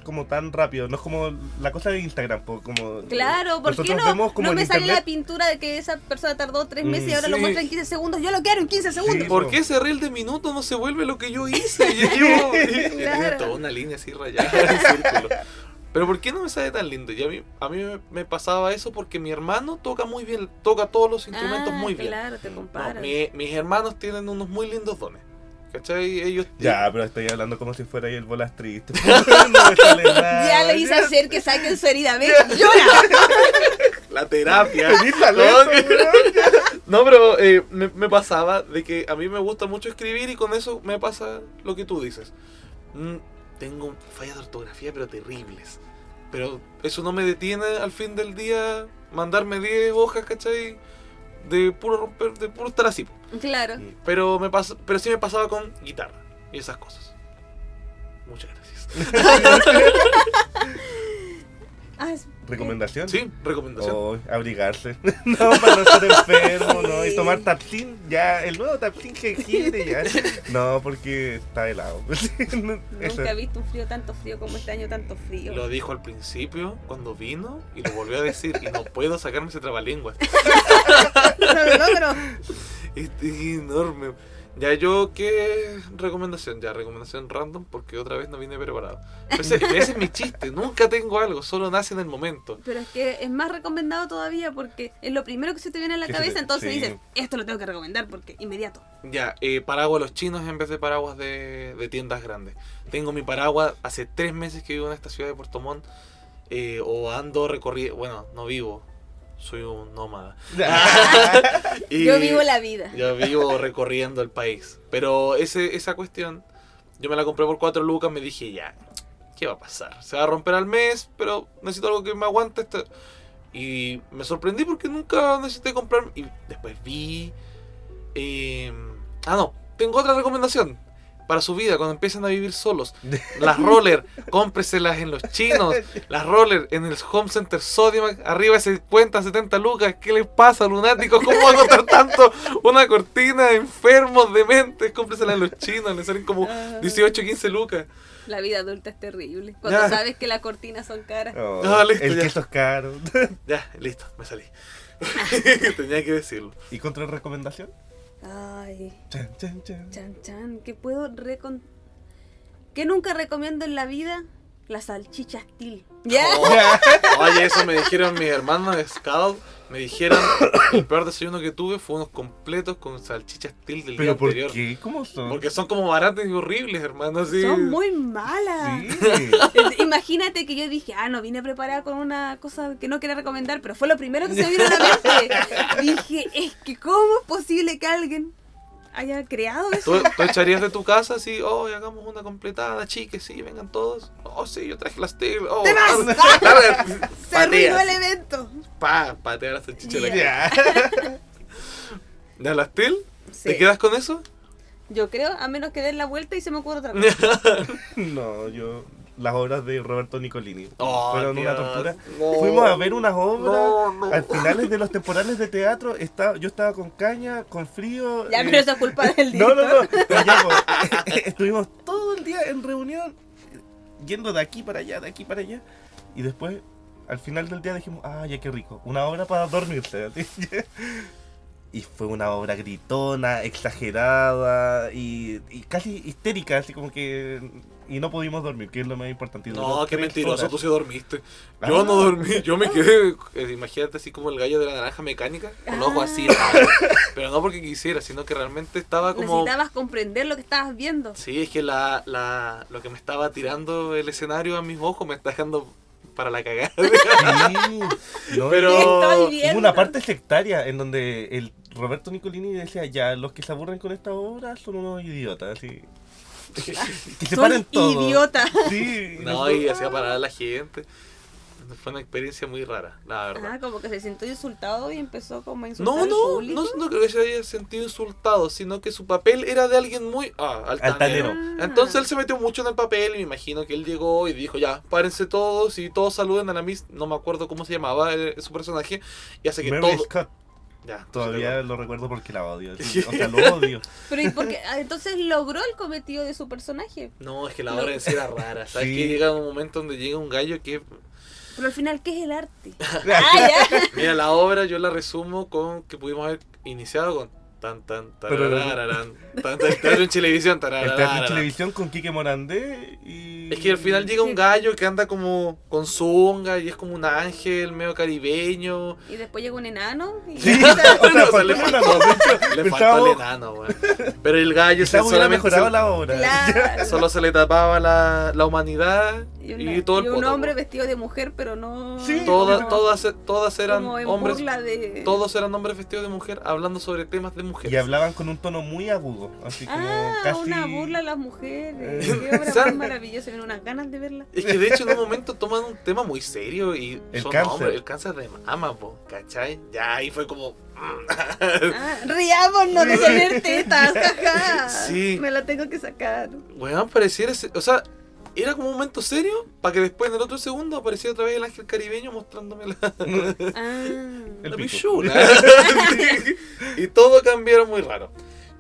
B: como tan rápido, no es como la cosa de Instagram, po, como
C: Claro, ¿por qué
B: nosotros
C: no?
B: vemos como
C: no me sale la pintura de que esa persona tardó tres
B: Mm,
C: meses y ahora lo muestra en 15 segundos. Yo lo quiero en 15 segundos.
B: Sí.
A: ¿Por qué ese reel de minuto no se vuelve lo que yo hice? Yo
C: Claro.
A: toda una línea así rayada en círculo. Pero ¿por qué no me sale tan lindo? Y a mí, a mí me, me pasaba eso porque mi hermano toca muy bien, toca todos los instrumentos
C: Ah,
A: muy bien.
C: Claro, te
A: No,
C: comparas.
A: mi- mis hermanos tienen unos muy lindos dones. ¿Cachai? Ellos
B: Ya, pero estoy hablando como si fuera ahí el bolas triste. no me sale nada.
C: Ya lo hice hacer que saquen su herida. ¿Ves? ¡Llora!
A: la terapia. No. No, pero eh, me, me pasaba de que a mí me gusta mucho escribir y con eso me pasa lo que tú dices. Mm, tengo fallas de ortografía, pero terribles. Pero eso no me detiene al fin del día mandarme 10 hojas, ¿cachai? De puro romper, de puro estar así.
C: Claro.
A: Pero, me pasa, pero sí me pasaba con guitarra y esas cosas. Muchas gracias.
C: Ah,
B: ¿Recomendación?
A: Sí, recomendación.
B: Oh, abrigarse. no, para no estar enfermo, ¿no? Y tomar Tapsin, ya, el nuevo Tapsin jengibre, ya. No, porque está helado. No.
C: Nunca he visto un frío tanto frío como este año, tanto frío.
A: Lo dijo al principio cuando vino y lo volvió a decir y no puedo sacarme ese trabalengua.
C: No lo logro.
A: Este es enorme. Ya yo, ¿qué recomendación? Ya, recomendación random porque otra vez no vine preparado. Ese, ese es mi chiste, nunca tengo algo, solo nace en el momento.
C: Pero es que es más recomendado todavía porque es lo primero que se te viene a la cabeza.
B: te-
C: Entonces
B: sí.
C: dices, esto lo tengo que recomendar porque inmediato.
A: Ya, eh, paraguas los chinos en vez de paraguas de, de tiendas grandes. Tengo mi paraguas, hace tres meses que vivo en esta ciudad de Puerto Montt, eh, o ando recorriendo, bueno, no vivo, soy un nómada. Y-
C: Yo vivo la vida.
A: Yo vivo recorriendo el país. Pero ese, esa cuestión, yo me la compré por 4 lucas, me dije, ya, ¿qué va a pasar? Se va a romper al mes, pero necesito algo que me aguante. Esto. Y me sorprendí porque nunca necesité comprar. Y después vi... eh, ah, no, tengo otra recomendación. Para su vida, cuando empiecen a vivir solos. Las roller, cómpreselas en los chinos. Las roller en el Home Center Sodimac. Arriba se cuentan 70 lucas. ¿Qué les pasa, lunáticos? ¿Cómo va a costar tanto una cortina? Enfermos, dementes. Cómpreselas en los chinos. Le salen como
C: Ah.
A: 18, 15 lucas.
C: La vida adulta es terrible. Cuando
A: Ya.
C: sabes que las cortinas son caras.
B: Oh,
A: Ah, listo,
B: el
A: ya.
B: queso es caro.
A: Ya, listo, me salí. Tenía que decirlo.
B: ¿Y contra recomendación?
C: Ay,
B: Chan, chan, chan.
C: chan chan. ¿Qué puedo recon... ¿Qué nunca recomiendo en la vida? La salchicha Steel. ¿Ya?
A: Oh, oye, eso me dijeron mis hermanos de Scout. Me dijeron, el peor desayuno que tuve fue unos completos con salchichas steel del día
B: ¿Pero por
A: anterior.
B: qué? ¿Cómo son?
A: Porque son como baratas y horribles, hermano. Así.
C: Son muy malas.
B: Sí.
C: Imagínate que yo dije, ah, no vine preparada con una cosa que no quería recomendar, pero fue lo primero que se me vino a la mente. Dije, es que ¿cómo es posible que alguien haya creado eso?
A: ¿Tú, tú echarías de tu casa así, oh, y hagamos una completada, chiques, sí, vengan todos. Oh, sí, yo traje las steel. Oh,
C: ¡Te vas! Se arruinó el evento.
A: Pa, patea la salchicha. de la. ¿De la steel?
C: Sí.
A: ¿Te quedas con eso?
C: Yo creo, a menos que den la vuelta y se me ocurra otra cosa.
B: No, yo. Las obras de Roberto Nicolini.
A: Oh,
B: fueron una tortura.
A: no.
B: Fuimos a ver unas obras.
A: No, no.
B: Al finales de los temporales de teatro, estaba, yo estaba con caña, con frío.
C: Ya,
B: eh,
C: pero eso es culpa del
B: No,
C: director.
B: no, no. pero ya, pues, estuvimos todo el día en reunión, yendo de aquí para allá, de aquí para allá. Y después, al final del día dijimos, ah, ya qué rico, una hora para dormirse. Y fue una obra gritona, exagerada y, y casi histérica, así como que... Y no pudimos dormir, que es lo más importante.
A: No, qué mentiroso,
B: horas.
A: tú sí dormiste.
B: Ah.
A: Yo no dormí, yo me quedé, eh, imagínate así como el gallo de la naranja mecánica, con los ojos así, raros. pero no porque quisiera, sino que realmente estaba como...
C: Necesitabas comprender lo que estabas viendo.
A: Sí, es que la, la, lo que me estaba tirando el escenario a mis ojos me está dejando para la cagada.
B: Sí, no,
A: Pero-
B: una parte sectaria en donde el Roberto Nicolini decía, ya, los que se aburren con esta obra son unos idiotas, así. Que se
C: Son
B: paren todos.
C: idiota.
B: Sí,
A: no, y hacía parar a la gente. Fue una experiencia muy rara, la verdad.
C: Ah, como que se sintió insultado y empezó como a insultar
A: No,
C: al
A: no,
C: público.
A: no, no creo que se haya sentido insultado, sino que su papel era de alguien muy ah, altanero.
B: Altanero.
C: Ah.
A: Entonces él se metió mucho en el papel y me imagino que él llegó y dijo, ya, párense todos y todos saluden a la Miss, no me acuerdo cómo se llamaba eh, su personaje, y hace que
B: Mary
A: todo...
B: Scott,
A: Ya,
B: todavía lo recuerdo porque la odio. O sea, lo odio.
C: Pero ¿y por qué? Ah, entonces logró el cometido de su personaje.
A: No, es que la obra en sí era rara, ¿sabes?
B: Sí.
A: Que llega un momento donde llega un gallo que...
C: Pero al final, ¿qué es el arte? ah, ya.
A: Mira, la obra yo la resumo con que pudimos haber iniciado con... Tan, tan,
B: Pero-
A: tarararán, tan, tan, teatro en televisión,
B: El teatro en
A: tarararán.
B: televisión con Quique Morandé y...
A: Es que al final llega un gallo que anda como con zunga y es como un ángel medio caribeño.
C: Y después llega un enano. Y
B: Sí,
A: No,
B: o sea,
A: o sea,
B: faltó
A: le
B: cosa.
A: Le el enano. Pero el gallo se solamente se-
B: la obra.
C: Claro.
A: solo se le tapaba la, la humanidad
C: Y,
A: y,
C: una-
A: todo el
C: y un
A: poto,
C: hombre
A: weón.
C: vestido de mujer, pero no.
B: Sí.
A: Todas,
B: Como-
A: todas, todas eran
C: como en
A: hombres.
C: burla de.
A: Todos eran hombres vestidos de mujer hablando sobre temas de mujeres.
B: Y hablaban con un tono muy agudo, así como
C: Ah,
B: casi...
C: una burla a las mujeres.
B: Eh.
C: Qué obra más maravillosa. Tienen unas ganas de verla.
A: Es que de hecho en un momento toman un tema muy serio y
B: El
A: son
B: cáncer.
A: hombres, el cáncer de mama, po, ¿cachai? Ya ahí fue como...
C: Ah, riámonos de tener tetas, jaja.
A: Sí.
C: Me la tengo que sacar.
A: Weón, pareciera, o sea, era como un momento serio para que después en el otro segundo apareciera otra vez el ángel caribeño mostrándome la,
C: Ah.
A: La pichula. y todo cambiaron muy raro.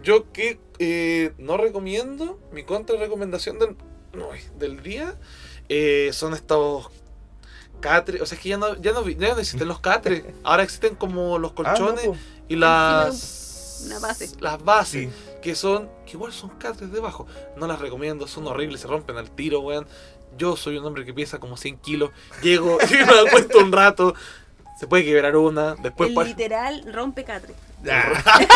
A: Yo que eh, no recomiendo, mi contra recomendación del, uy, del día eh, son estos catres, o sea, es que ya no, ya no, ya no existen los catres, ahora existen como los
B: Ah, no,
A: colchones y las
C: Una base.
A: las bases
B: Sí.
A: Que son que igual son catres debajo no las recomiendo son horribles se rompen al tiro weón yo soy un hombre que pesa como 100 kilos llego y me acuesto un rato se puede quebrar una después
C: el
A: pa-
C: literal rompe catre.
B: Ah.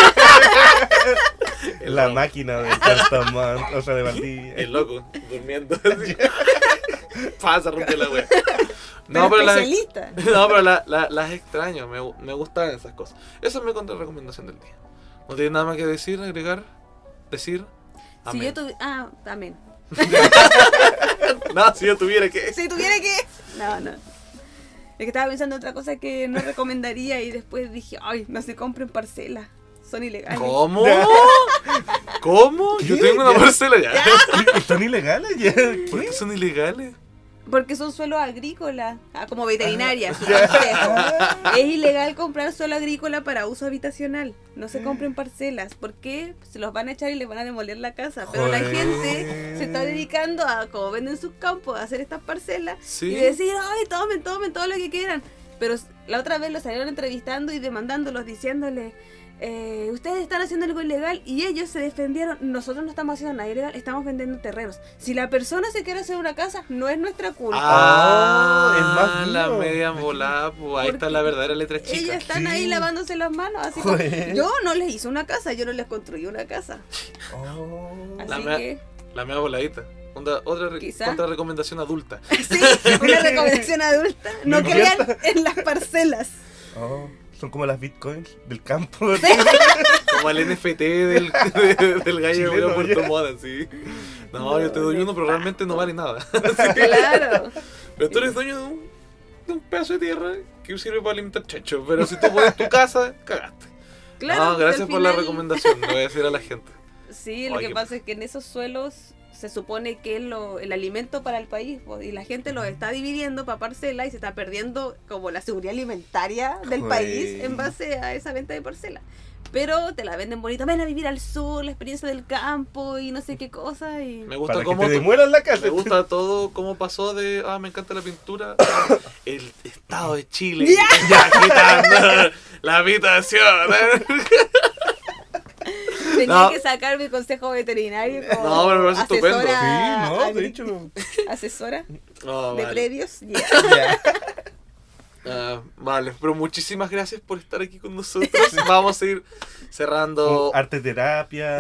B: La máquina de Cartamán, o sea, de Valdivia.
A: el loco durmiendo así. pasa rompe la wea no
C: Pero
A: pero las no pero la- la- las extraño me, me gustan esas cosas esa es mi contra recomendación del día no tiene nada más que decir agregar decir
C: Si
A: Amén.
C: yo tuviera. Ah, también.
A: no si yo tuviera que
C: Si tuviera que. No, no. Es que estaba pensando en otra cosa que no recomendaría y después dije, ay, no se compren parcelas. Son ilegales.
A: ¿Cómo?
B: Ya.
A: ¿Cómo? Yo tengo una
B: Ya.
A: parcela ya.
B: ¿Son ilegales ya?
A: ¿Por
B: qué
A: son ilegales?
C: Porque son suelos agrícolas. Ah, como veterinaria. es ilegal comprar suelo agrícola para uso habitacional. No se compren parcelas. ¿Por qué? Se los van a echar y les van a demoler la casa. Pero la gente se está dedicando a, como venden sus campos, a hacer estas parcelas
A: Sí.
C: y decir, ay, tomen, tomen todo lo que quieran. Pero la otra vez los salieron entrevistando y demandándolos, diciéndole, eh, ustedes están haciendo algo ilegal y ellos se defendieron, nosotros no estamos haciendo nada ilegal, estamos vendiendo terrenos. Si la persona se quiere hacer una casa, no es nuestra culpa.
A: Ah,
B: es más
A: la
B: vivo.
A: media volada, pues ahí está la verdadera letra
C: Ellos
A: chica.
C: están
B: Sí.
C: ahí lavándose las manos, así como,
B: Joder.
C: yo no les hice una casa, yo no les construí una casa.
B: Oh.
C: Así
A: La mea-
C: que,
A: La media voladita. Onda- otra re-
C: Quizá.
A: contra recomendación adulta.
C: sí, una recomendación adulta, no crean en las parcelas.
B: Oh, Son como las bitcoins del campo.
A: Como el NFT del, del gallo de Puerto. Montt, sí. No, yo te doy uno, pero realmente no vale nada.
C: Claro.
A: Pero tú eres dueño de un, de un pedazo de tierra que sirve para alimentar checho. Pero si tú pones tu casa, cagaste.
C: Claro,
A: no, gracias por la recomendación, le voy a decir a la gente.
C: Sí, lo que pasa es que en esos suelos se supone que es lo, el alimento para el país y la gente lo está dividiendo para parcela y se está perdiendo como la seguridad alimentaria del país en base a esa venta de parcela. Pero te la venden bonito, ven a vivir al sur, la experiencia del campo y no sé qué cosa. Y...
A: Me gusta
B: Para que
A: cómo
B: te demuelan la casa.
A: me gusta todo cómo pasó de ah me encanta la pintura el estado de Chile ya quitando la habitación
C: Tenía
A: No.
C: que sacar mi consejo veterinario como
A: No, pero me parece estupendo.
B: Sí,
C: asesora,
B: no, de hecho.
C: asesora
A: Oh,
C: de
A: vale.
C: predios. ya.
B: Ya.
A: Ah, vale, pero muchísimas gracias por estar aquí con nosotros. Vamos a ir cerrando.
B: Arte terapia,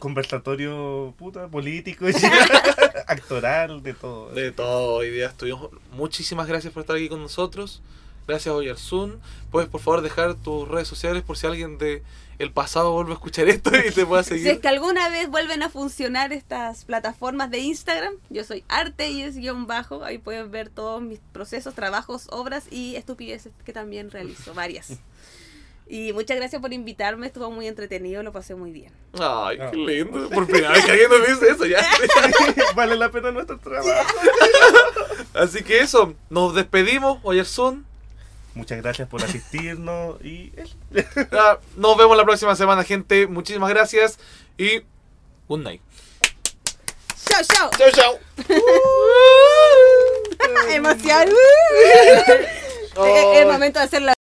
B: conversatorio puta, político, actoral, de todo.
A: De todo, hoy día estuvimos. Muchísimas gracias por estar aquí con nosotros. Gracias, Oyersun. Puedes, por favor, dejar tus redes sociales por si alguien de el pasado vuelve a escuchar esto y te pueda
C: Si es
A: seguir.
C: que alguna vez vuelven a funcionar estas plataformas de Instagram, yo soy arte y es guion bajo. Ahí pueden ver todos mis procesos, trabajos, obras y estupideces que también realizo, varias. Y muchas gracias por invitarme, estuvo muy entretenido, lo pasé muy bien.
A: Ay, qué
B: Ah.
A: lindo. Por primera vez que alguien nos dice eso ya.
B: vale la pena nuestro trabajo.
A: Así que eso, nos despedimos, Oyersun.
B: Muchas gracias por asistirnos y.
A: Ah, Nos vemos la próxima semana, gente. Muchísimas gracias y good night.
C: ¡Chao, chao!
A: Chao, chao.
C: ¡Emoción! Es el momento de hacer la